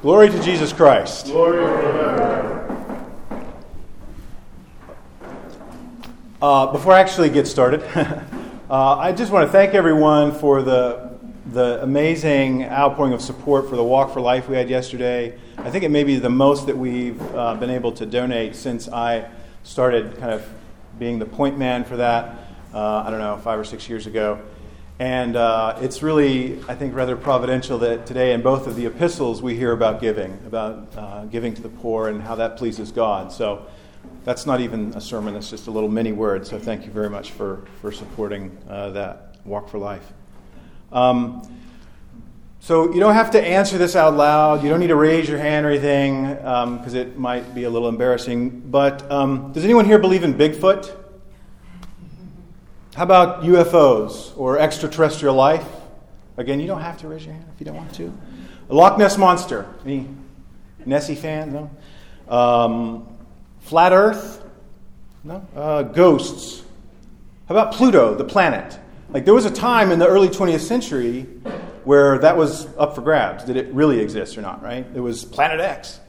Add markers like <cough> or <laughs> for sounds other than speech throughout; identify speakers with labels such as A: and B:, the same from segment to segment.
A: Glory to Jesus Christ.
B: Glory.
A: Uh, before I actually get started, <laughs> uh, I just want to thank everyone for the, the amazing outpouring of support for the Walk for Life we had yesterday. I think it may be the most that we've uh, been able to donate since I started kind of being the point man for that, uh, I don't know, five or six years ago. And uh, it's really, I think, rather providential that today in both of the epistles we hear about giving, about uh, giving to the poor and how that pleases God. So that's not even a sermon, that's just a little mini word. So thank you very much for, for supporting uh, that Walk for Life. Um, so you don't have to answer this out loud. You don't need to raise your hand or anything because um, it might be a little embarrassing. But um, does anyone here believe in Bigfoot? How about UFOs or extraterrestrial life? Again, you don't have to raise your hand if you don't want to. The Loch Ness Monster. Any Nessie fans? No? Um, flat Earth? No? Uh, ghosts. How about Pluto, the planet? Like, there was a time in the early 20th century where that was up for grabs. Did it really exist or not, right? It was Planet X.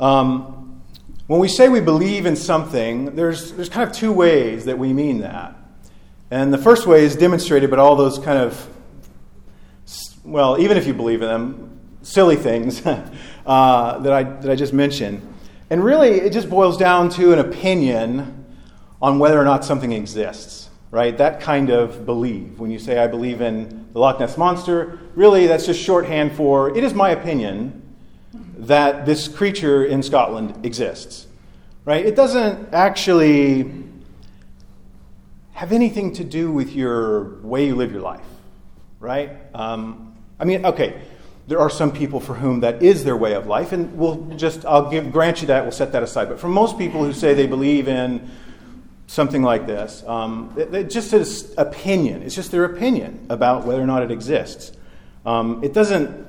A: Um, when we say we believe in something, there's, there's kind of two ways that we mean that. And the first way is demonstrated by all those kind of, well, even if you believe in them, silly things <laughs> uh, that, I, that I just mentioned. And really, it just boils down to an opinion on whether or not something exists, right? That kind of belief. When you say, I believe in the Loch Ness Monster, really, that's just shorthand for, it is my opinion that this creature in Scotland exists, right? It doesn't actually have anything to do with your way you live your life, right? Um, I mean, okay, there are some people for whom that is their way of life, and we'll just, I'll give, grant you that, we'll set that aside. But for most people who say they believe in something like this, um, it, it just is opinion. It's just their opinion about whether or not it exists. Um, it doesn't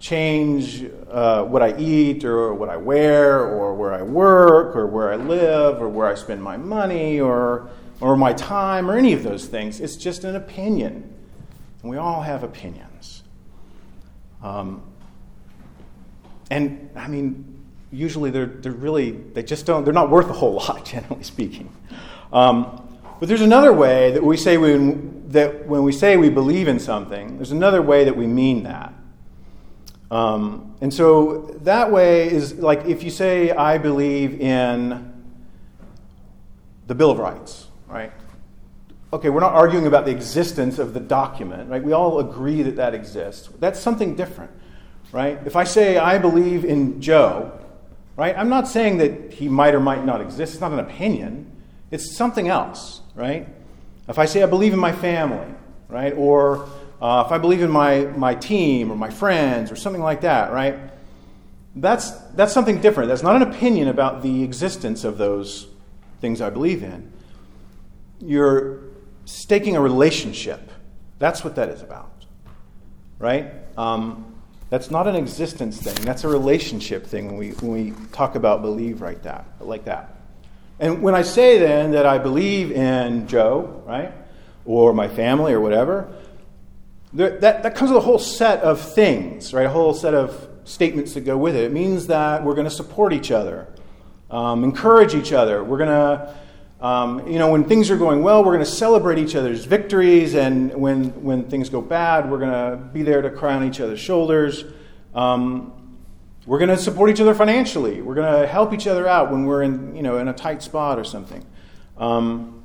A: change uh, what I eat or what I wear or where I work or where I live or where I spend my money or or my time or any of those things. It's just an opinion. And we all have opinions. Um, and I mean, usually they're, they're really, they just don't, they're not worth a whole <laughs> lot, generally speaking. Um, but there's another way that we say we, that when we say we believe in something, there's another way that we mean that. Um, and so that way is like if you say, I believe in the Bill of Rights right? Okay, we're not arguing about the existence of the document, right? We all agree that that exists. That's something different, right? If I say I believe in Joe, right, I'm not saying that he might or might not exist. It's not an opinion, it's something else, right? If I say I believe in my family, right, or uh, if I believe in my, my team or my friends or something like that, right, that's, that's something different. That's not an opinion about the existence of those things I believe in you're staking a relationship. That's what that is about, right? Um, that's not an existence thing. That's a relationship thing when we, when we talk about believe right that, like that. And when I say then that I believe in Joe, right, or my family or whatever, that, that comes with a whole set of things, right? A whole set of statements that go with it. It means that we're going to support each other, um, encourage each other. We're going to um, you know, when things are going well, we're going to celebrate each other's victories, and when, when things go bad, we're going to be there to cry on each other's shoulders. Um, we're going to support each other financially. We're going to help each other out when we're in, you know, in a tight spot or something. Um,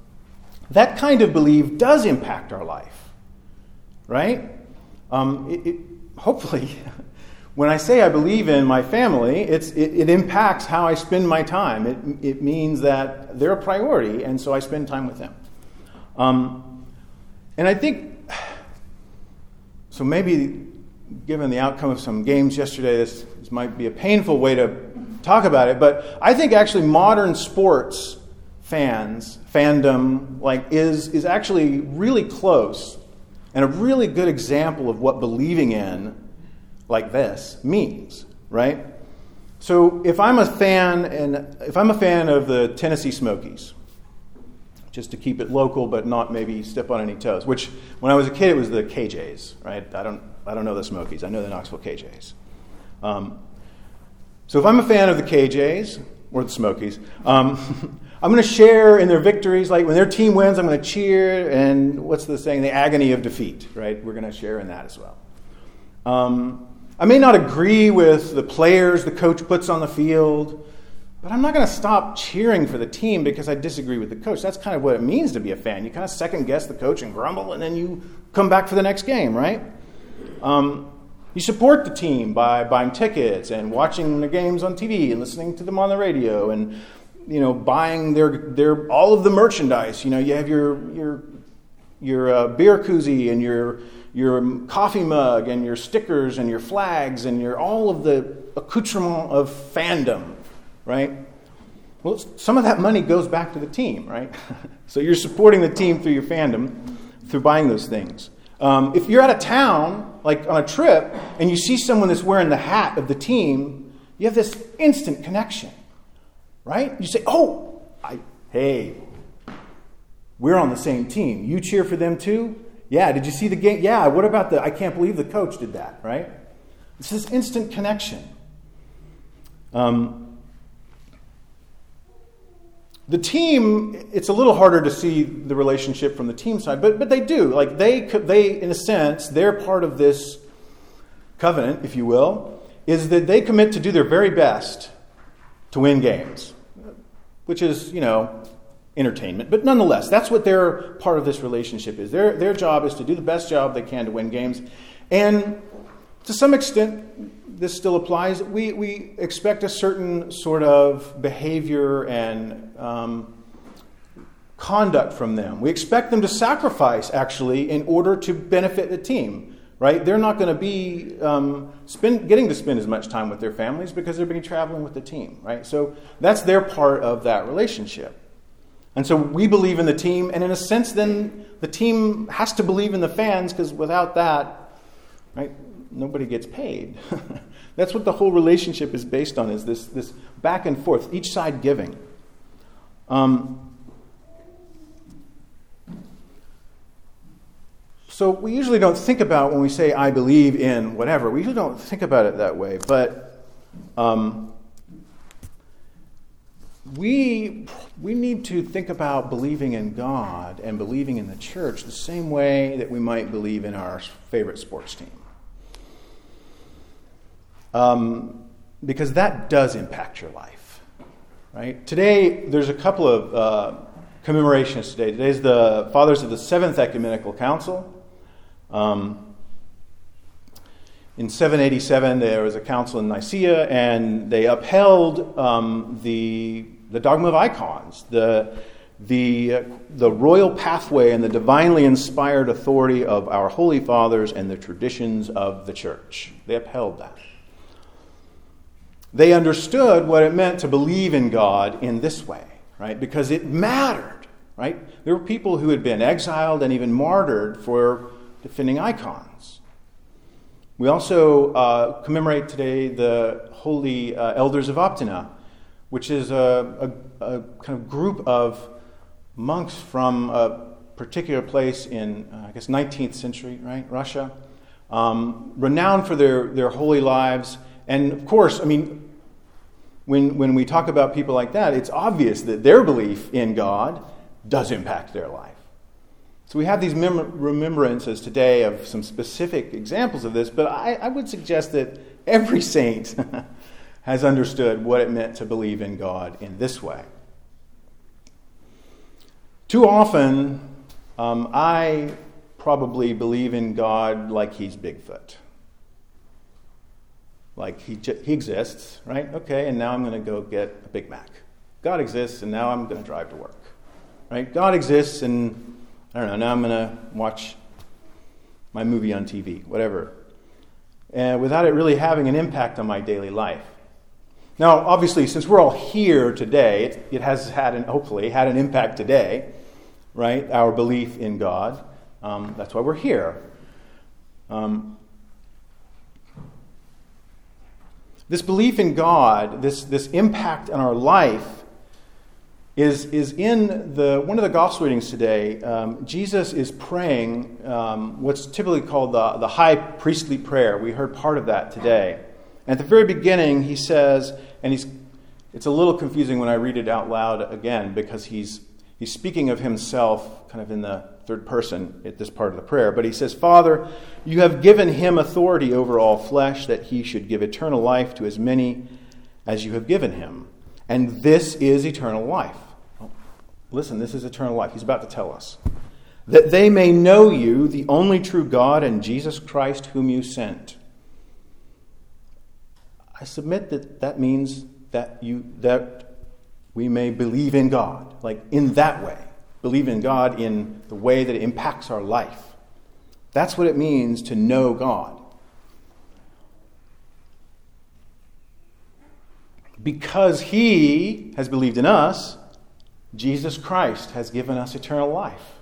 A: that kind of belief does impact our life, right? Um, it, it, hopefully, <laughs> When I say I believe in my family, it, it, impacts how I spend my time. It, it means that they're a priority, and so I spend time with them. Um, and I think, so maybe given the outcome of some games yesterday, this, this might be a painful way to talk about it, but I think actually modern sports fans, fandom, like, is, is actually really close and a really good example of what believing in like this means, right? So if I'm a fan and if I'm a fan of the Tennessee Smokies, just to keep it local but not maybe step on any toes, which when I was a kid it was the KJs, right? I don't I don't know the Smokies. I know the Knoxville KJs. Um, so if I'm a fan of the KJs or the Smokies, um, <laughs> I'm going to share in their victories. Like when their team wins, I'm going to cheer. And what's the saying? The agony of defeat, right? We're going to share in that as well. Um, I may not agree with the players the coach puts on the field, but I'm not going to stop cheering for the team because I disagree with the coach. That's kind of what it means to be a fan. You kind of second guess the coach and grumble, and then you come back for the next game, right? Um, you support the team by buying tickets and watching the games on TV and listening to them on the radio and you know buying their their all of the merchandise. You know, you have your your your uh, beer koozie and your your coffee mug and your stickers and your flags and your all of the accoutrement of fandom, right? Well, some of that money goes back to the team, right? <laughs> so you're supporting the team through your fandom, through buying those things. Um, if you're out of town, like on a trip, and you see someone that's wearing the hat of the team, you have this instant connection, right? You say, "Oh, I, hey, we're on the same team. You cheer for them too? Yeah, did you see the game? Yeah, what about the, I can't believe the coach did that, right? It's this instant connection. Um, the team, it's a little harder to see the relationship from the team side, but, but they do. Like, they, they, in a sense, they're part of this covenant, if you will, is that they commit to do their very best to win games, which is, you know, entertainment. But nonetheless, that's what their part of this relationship is. Their, their job is to do the best job they can to win games. And to some extent, this still applies. We, we expect a certain sort of behavior and um, conduct from them. We expect them to sacrifice, actually, in order to benefit the team. Right? They're not going to be um, spend, getting to spend as much time with their families because they're going to be traveling with the team. Right? So that's their part of that relationship. And so we believe in the team, and in a sense, then the team has to believe in the fans because without that, right, nobody gets paid. <laughs> That's what the whole relationship is based on: is this this back and forth, each side giving. Um, so we usually don't think about when we say "I believe in whatever." We usually don't think about it that way, but. Um, we, we need to think about believing in God and believing in the church the same way that we might believe in our favorite sports team. Um, because that does impact your life. Right? Today, there's a couple of uh, commemorations today. Today's the Fathers of the Seventh Ecumenical Council. Um, in 787, there was a council in Nicaea, and they upheld um, the the dogma of icons, the, the, uh, the royal pathway and the divinely inspired authority of our holy fathers and the traditions of the church. They upheld that. They understood what it meant to believe in God in this way, right? Because it mattered, right? There were people who had been exiled and even martyred for defending icons. We also uh, commemorate today the holy uh, elders of Optina which is a, a, a kind of group of monks from a particular place in, uh, I guess, 19th century, right, Russia, um, renowned for their, their holy lives. And of course, I mean, when, when we talk about people like that, it's obvious that their belief in God does impact their life. So we have these mem- remembrances today of some specific examples of this, but I, I would suggest that every saint <laughs> has understood what it meant to believe in God in this way. Too often, um, I probably believe in God like he's Bigfoot. Like he, he exists, right? Okay, and now I'm going to go get a Big Mac. God exists, and now I'm going to drive to work. Right? God exists, and I don't know, now I'm going to watch my movie on TV, whatever. And without it really having an impact on my daily life. Now, obviously, since we're all here today, it, it has had, an, hopefully, had an impact today, right? Our belief in God. Um, that's why we're here. Um, this belief in God, this, this impact on our life, is, is in the, one of the gospel readings today. Um, Jesus is praying um, what's typically called the, the high priestly prayer. We heard part of that today. At the very beginning, he says, and he's, it's a little confusing when I read it out loud again because he's, he's speaking of himself kind of in the third person at this part of the prayer. But he says, Father, you have given him authority over all flesh that he should give eternal life to as many as you have given him. And this is eternal life. Listen, this is eternal life. He's about to tell us. That they may know you, the only true God, and Jesus Christ, whom you sent. I submit that that means that, you, that we may believe in God, like in that way. Believe in God in the way that it impacts our life. That's what it means to know God. Because He has believed in us, Jesus Christ has given us eternal life.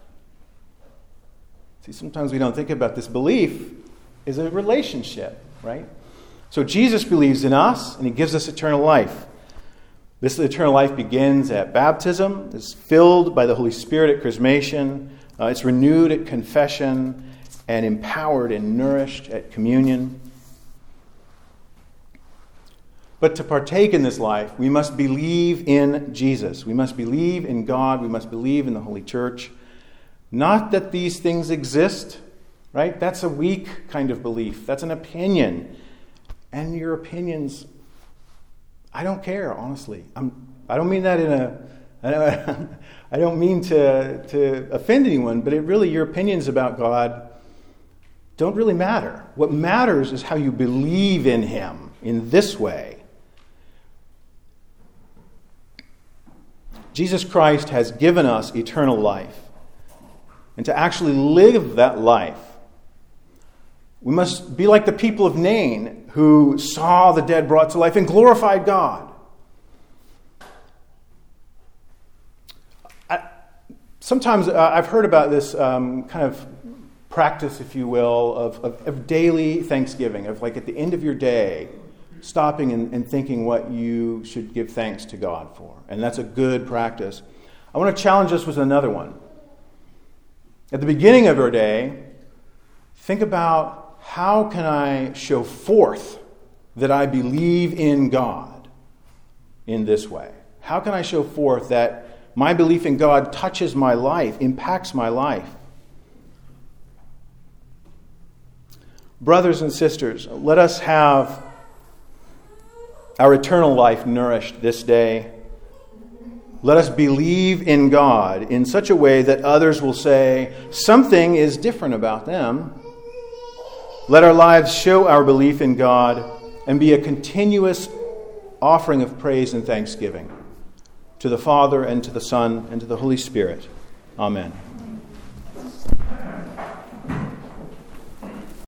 A: See, sometimes we don't think about this belief is a relationship, right? So Jesus believes in us and he gives us eternal life. This eternal life begins at baptism, is filled by the Holy Spirit at chrismation, uh, it's renewed at confession, and empowered and nourished at communion. But to partake in this life, we must believe in Jesus. We must believe in God. We must believe in the Holy Church. Not that these things exist, right? That's a weak kind of belief. That's an opinion. And your opinions, I don't care, honestly. I'm, I don't mean that in a, <laughs> I don't mean to, to offend anyone, but it really, your opinions about God don't really matter. What matters is how you believe in Him in this way. Jesus Christ has given us eternal life. And to actually live that life, we must be like the people of Nain who saw the dead brought to life and glorified God. I, sometimes uh, I've heard about this um, kind of practice, if you will, of, of, of daily thanksgiving, of like at the end of your day, stopping and, and thinking what you should give thanks to God for. And that's a good practice. I want to challenge us with another one. At the beginning of your day, think about how can I show forth that I believe in God in this way? How can I show forth that my belief in God touches my life, impacts my life? Brothers and sisters, let us have our eternal life nourished this day. Let us believe in God in such a way that others will say something is different about them. Let our lives show our belief in God and be a continuous offering of praise and thanksgiving to the Father and to the Son and to the Holy Spirit. Amen.